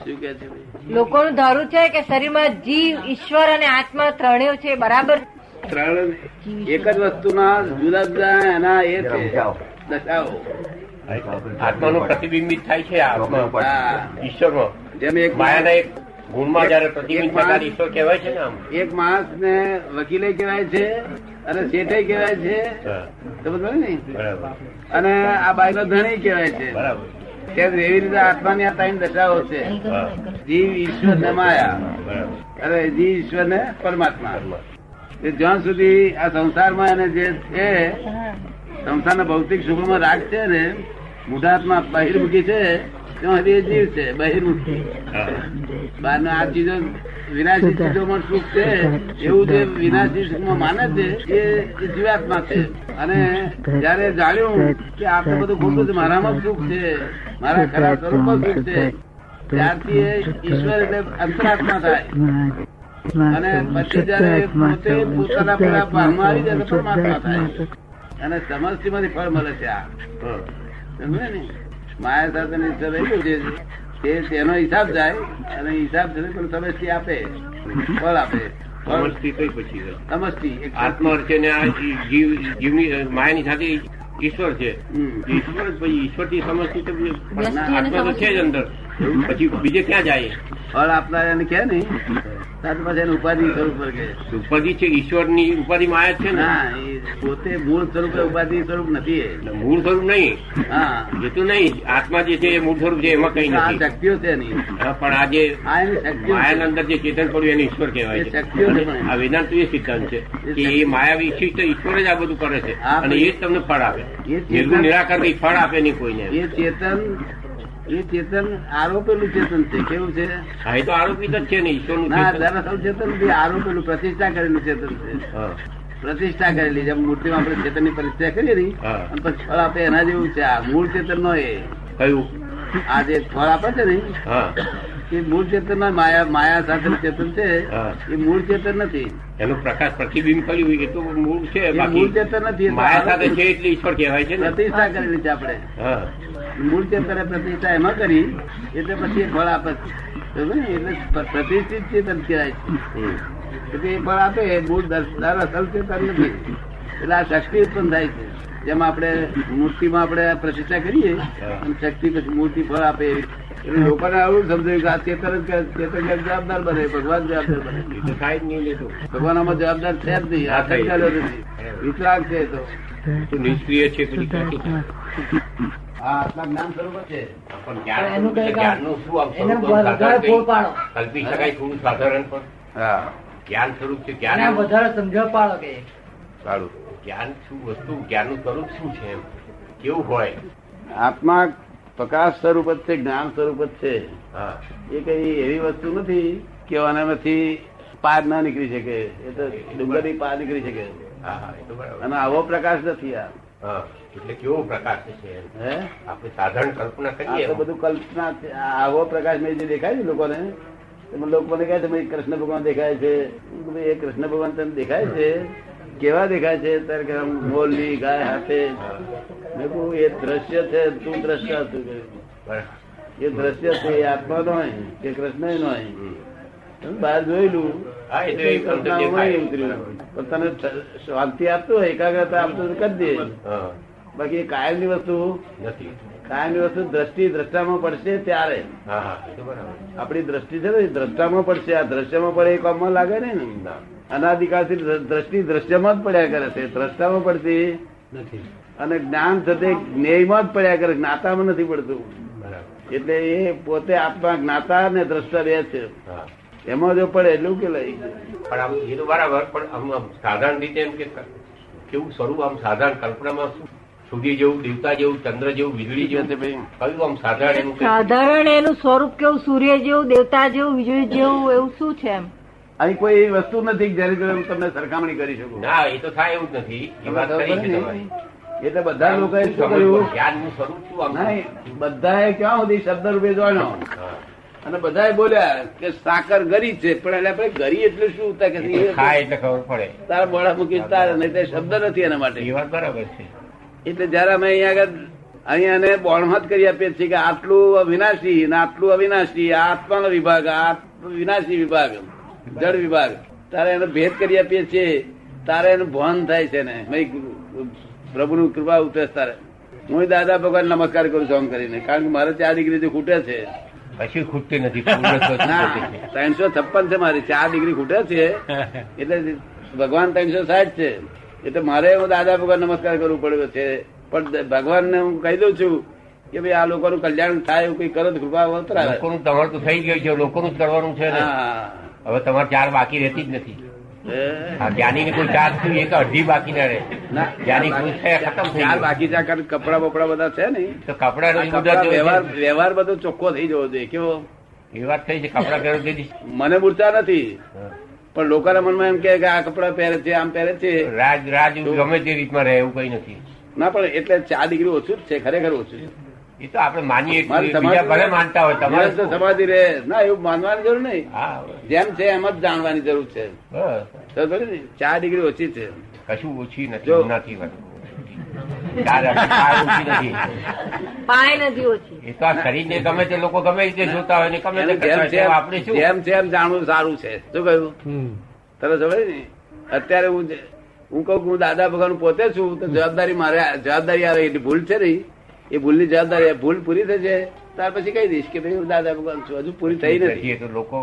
શું કે છે લોકોનું ધારું છે કે શરીરમાં જીવ ઈશ્વર અને આત્મા ત્રણેય છે બરાબર? ત્રણ એક જ વસ્તુના જુદા જુદા એના એ દશાઓ. આત્માનું પ્રતિબિંબિત થાય છે આત્મા ઈશ્વરમાં જેમ એક માયાના એક ગુણમાં જયારે પ્રતિબિંબ થતા ઈશ્વર કહેવાય છે ને આમ? એક માણસ ને વકીલે કહેવાય છે અને શેઠે કહેવાય છે. સમજ ને? અને આ બાઈ નો ધણી કહેવાય છે. બરાબર. એવી રીતે આત્માની આ ત્રણ દશાઓ છે. જીવ, ઈશ્વર ને માયા. અરે જીવ, ઈશ્વર ને પરમાત્મા. જ્યાં સુધી આ સંસારમાં એને જે છે, સંસારના ભૌતિક સુખમાં રાગ છે ને, મુઢાત્મા બહિર્મુખી છે ત્યાં સુધી જીવ છે બહિર્મુખી હા, બહારના આ ચીજો વિનાશી ચીજોમાં સુખ છે એવું જે વિનાશી સુખમાં માને છે એ જીવાત્મા છે. અને જયારે જાણ્યું કે આ તો બધું ખોટું છે મારામાં સુખ છે મારા ખરા સ્વરૂપમાં સુખ છે ત્યારથી એ ઈશ્વર એટલે અંતરાત્મા થાય. અને પછી જયારે પોતે પોતાના પેલા ભાવમાં આવી જાય પરમાત્મા થાય. અને સમષ્ટિમાંથી ફળ મળે છે આ. સમજે ને? માયા સાથે છે તે તેનો હિસાબ જાય અને હિસાબ છે પણ સમષ્ટિ આપે. ફળ આપે. ફળ કઈ પછી એક આત્મા છે ને આ જીવ જીવની માયાની સાથે ઈશ્વર છે. ઈશ્વર પછી ઈશ્વરથી સમજતી તો આત્મા તો છે જ અંદર. પછી બીજે ક્યાં જાય? ફળ આપનાર એને કે નહીં ત્યાર પછી એને ઉપાધિ સ્વરૂપ પર કે ઉપાધિ છે ઈશ્વરની ઉપાધિ માયા છે ને? એ પોતે મૂળ સ્વરૂપે ઉપાધિ સ્વરૂપ નથી મૂળ સ્વરૂપ નહીં? હા. એ તો નહીં આત્મા જે છે એ મૂળ સ્વરૂપ છે એમાં કઈ નથી. શક્તિઓ છે નહીં પણ આ જે આ એની માયાના અંદર જે ચેતન પડ્યું એને ઈશ્વર કહેવાય છે. આ વેદાંત એ સિદ્ધાંત છે કે એ માયા વિશિષ્ટ ઈશ્વર જ આ બધું કરે છે. અને એ જ તમને ફળ આપે. નિરાકર ફળ આપે નહીં કોઈને. એ ચેતન એ ચેતન આરોપેલું ચેતન છે કેવું છે? હા તો આરોપિત જ છે ને ઈશ્વરનું ના ચેતન આરોપેલું પ્રતિષ્ઠા કરેલું ચેતન છે. પ્રતિષ્ઠા કરેલી જેમ મૂર્તિમાં આપણે ચેતનની પ્રતિષ્ઠા કરી હતી અને પછી ફળ આપે એના જેવું છે. આ મૂળ ચેતન નો એ. કયું? આ જે ફળ આપે છે ને એ મૂળ ચેતન માયા માયા સાથે ચેતન છે એ મૂળ ચેતન નથી. એનું પ્રકાશ પ્રતિબિંબ કર્યું એ તો મૂળ છે મૂળ ચેતન નથી માયા સાથે છે એટલે ઈશ્વર કહેવાય છે પ્રતિષ્ઠા કરેલી છે આપણે. મૂળ ચેતન પ્રતિષ્ઠા એમાં કરી એટલે પછી ફળ આપે છે. એટલે પ્રતિષ્ઠિત ચેતન કહેવાય છે. એટલે એ ફળ આપે મૂળ દર અસલ ચેતન નથી. એટલે આ શક્તિ ઉત્પન્ન થાય છે. જેમ આપણે મૂર્તિમાં આપણે પ્રતિષ્ઠા કરીએ અને શક્તિ પછી મૂર્તિ ફળ આપે. એટલે લોકોને આવું સમજાયું કે આ ચેતન જ ચેતન જ જવાબદાર બને ભગવાન જવાબદાર બને. એ થાય જ નહીં લેતો. ભગવાન આમાં જવાબદાર છે જ નહીં આ સંચાલ્યો નથી વિકલાંગ છે તો. તો નિષ્ક્રિય છે આત્મા જ્ઞાન સ્વરૂપ પણ જ્ઞાનનું શું સાધારણ ફોડ કલ્પી શકાય થોડું સાધારણ પણ. જ્ઞાન સ્વરૂપ છે જ્ઞાન વધારે સમજણ પાડો કે સારું. જ્ઞાન શું વસ્તુ? જ્ઞાનનું સ્વરૂપ શું છે એમ? કેવું હોય? આત્મા પ્રકાશ સ્વરૂપ જ છે જ્ઞાન સ્વરૂપ જ છે. એ કઈ એવી વસ્તુ નથી કે આનામાંથી પાર ના નીકળી શકે. એ તો ડુંગરની પાર નીકળી શકે. હા હા એ તો બરાબર. અને આવો પ્રકાશ નથી આ. એટલે કેવો પ્રકાશ છે હે? આપણે સાધારણ કલ્પના કરીએ તો બધું કલ્પના છે. આવો પ્રકાશ મેં જે દેખાય છે લોકોને એમાં લોકોને કહે છે કૃષ્ણ ભગવાન દેખાય છે. એ કૃષ્ણ ભગવાન તને દેખાય છે? કેવા દેખાય છે? તારે કે આમ ગાય હાથે. મેં એ દ્રશ્ય છે તું દ્રશ્ય હતું એ દ્રશ્ય છે એ આત્મા નો કે કૃષ્ણ નો બહાર જોયેલું. પણ તને શાંતિ આપતું હોય એકાગ્રતા આપતું તો કરી દે. બાકી કાયમની વસ્તુ નથી. કાયમની વસ્તુ દ્રષ્ટિ દ્રષ્ટામાં પડશે ત્યારે. આપણી દ્રષ્ટિ છે ને દ્રષ્ટામાં પડશે. આ દ્રશ્યમાં પડે એ કામમાં લાગે ને. અનાધિકારથી દ્રષ્ટિ દ્રશ્યમાં જ પડ્યા કરે છે. દ્રષ્ટામાં પડતી નથી. અને જ્ઞાન થતે જ્ઞેયમાં જ પડ્યા કરે. જ્ઞાતામાં નથી પડતું. બરાબર. એટલે એ પોતે આત્મા જ્ઞાતા અને દ્રષ્ટા બે છે. એમાં જો પડે એટલું કે લઈ. પણ આમ એ તો બરાબર. પણ આમ સાધારણ રીતે એમ કે કેવું સ્વરૂપ આમ સાધારણ કલ્પનામાં શું? સૂર્ય જેવું દેવતા જેવું ચંદ્ર જેવું વીજળી જેવું કયું આમ સાધારણ એનું સાધારણ એનું સ્વરૂપ કેવું? સૂર્ય જેવું દેવતા જેવું વીજળી જેવું એવું શું છે એમ? અહીં કોઈ એવી વસ્તુ નથી જેની જોડે હું તમને સરખામણી કરી શકું. ના એ તો થાય એવું જ નથી. એ વાત કરી છે તમારી. એટલે બધા લોકોએ શું કર્યું? જ્ઞાનનું સ્વરૂપ શું આમ? નહીં બધાએ ક્યાં સુધી શબ્દ રૂપે હા. અને બધાએ બોલ્યા કે સાકર ગરી છે પણ એટલે આપણે ગરી એટલે શું? થાય કે ખાય એટલે ખબર પડે. તારા બોળા મૂકી તારે નહીં શબ્દ નથી એના માટે. એ વાત બરાબર છે. એટલે જયારે અમે અહીંયા આગળ અહીંયા એને બોણમત કરી આપીએ છીએ કે આટલું અવિનાશી ને આટલું અવિનાશી આ આત્માનો વિભાગ આ વિનાશી વિભાગ જળ વિભાગ તારે એનો ભેદ કરી આપીએ છીએ તારે એનું ભાન થાય છે ને. પ્રભુનું કૃપા ઉતરે તારે. હું દાદા ભગવાન નમસ્કાર કરું છું આમ કરીને કારણ કે મારે ચાર ડિગ્રી જે ખૂટે છે. પછી ખૂટતી નથી. ત્રણસો છપ્પન છે મારી ચાર ડિગ્રી ખૂટે છે. એટલે ભગવાન ત્રણસો સાઠ છે. એટલે મારે હું દાદા ભગવાન નમસ્કાર કરવું પડ્યો છે. પણ ભગવાનને હું કહી દઉં છું કે ભાઈ આ લોકોનું કલ્યાણ થાય એવું કઈ કરો કૃપા વતરાવે લોકોનું તમારું તો થઈ ગયું છે લોકોનું જ કરવાનું છે ને. હવે તમારે ચાર બાકી રહેતી જ નથી. જ્ઞાની ને કોઈ ચાર થયું એક અડધી બાકી ના રહે. જ્ઞાની પુરુષ થયા ખતમ થઈ ચાર બાકી ચા કારણ કપડા બપડા બધા છે ને. તો કપડા વ્યવહાર વ્યવહાર બધો ચોખ્ખો થઈ જવો જોઈએ કેવો? એ વાત થઈ છે કપડા પહેરો મને મૂર્તા નથી. પણ લોકોના મનમાં એમ કે આ કપડા પહેરે છે આમ પહેરે છે. રાજ રાજ ગમે તે રીતમાં રહે એવું કઈ નથી. ના પણ એટલે ચાર ડિગ્રી ઓછું જ છે ખરેખર ઓછું છે. એ તો આપણે માનીએ ભલે માનતા હોય તમારે તો સમાધિ રહે. ના એવું માનવાની જરૂર નહીં. હા જેમ છે એમ જ જાણવાની જરૂર છે? ચાર ડિગ્રી ઓછી છે. કશું ઓછી નથી. નથી. પાય નથી ઓછી એ તો આ શરીરને ગમે તે લોકો ગમે રીતે જોતા હોય ને ગમે તે આપણે શું? જેમ જેમ જાણવું સારું છે. શું કહ્યું? તરત સમજ ને અત્યારે હું હું કહું હું દાદા ભગવાન પોતે છું તો જવાબદારી મારે જવાબદારી આવે એટલી ભૂલ છે નહીં. એ ભૂલની જવાબદારી ભૂલ પૂરી થશે. ત્યાર પછી કહી દઈશ કે ભાઈ હું દાદા ભગવાન છું. હજુ પૂરી થઈ નથી. તો લોકો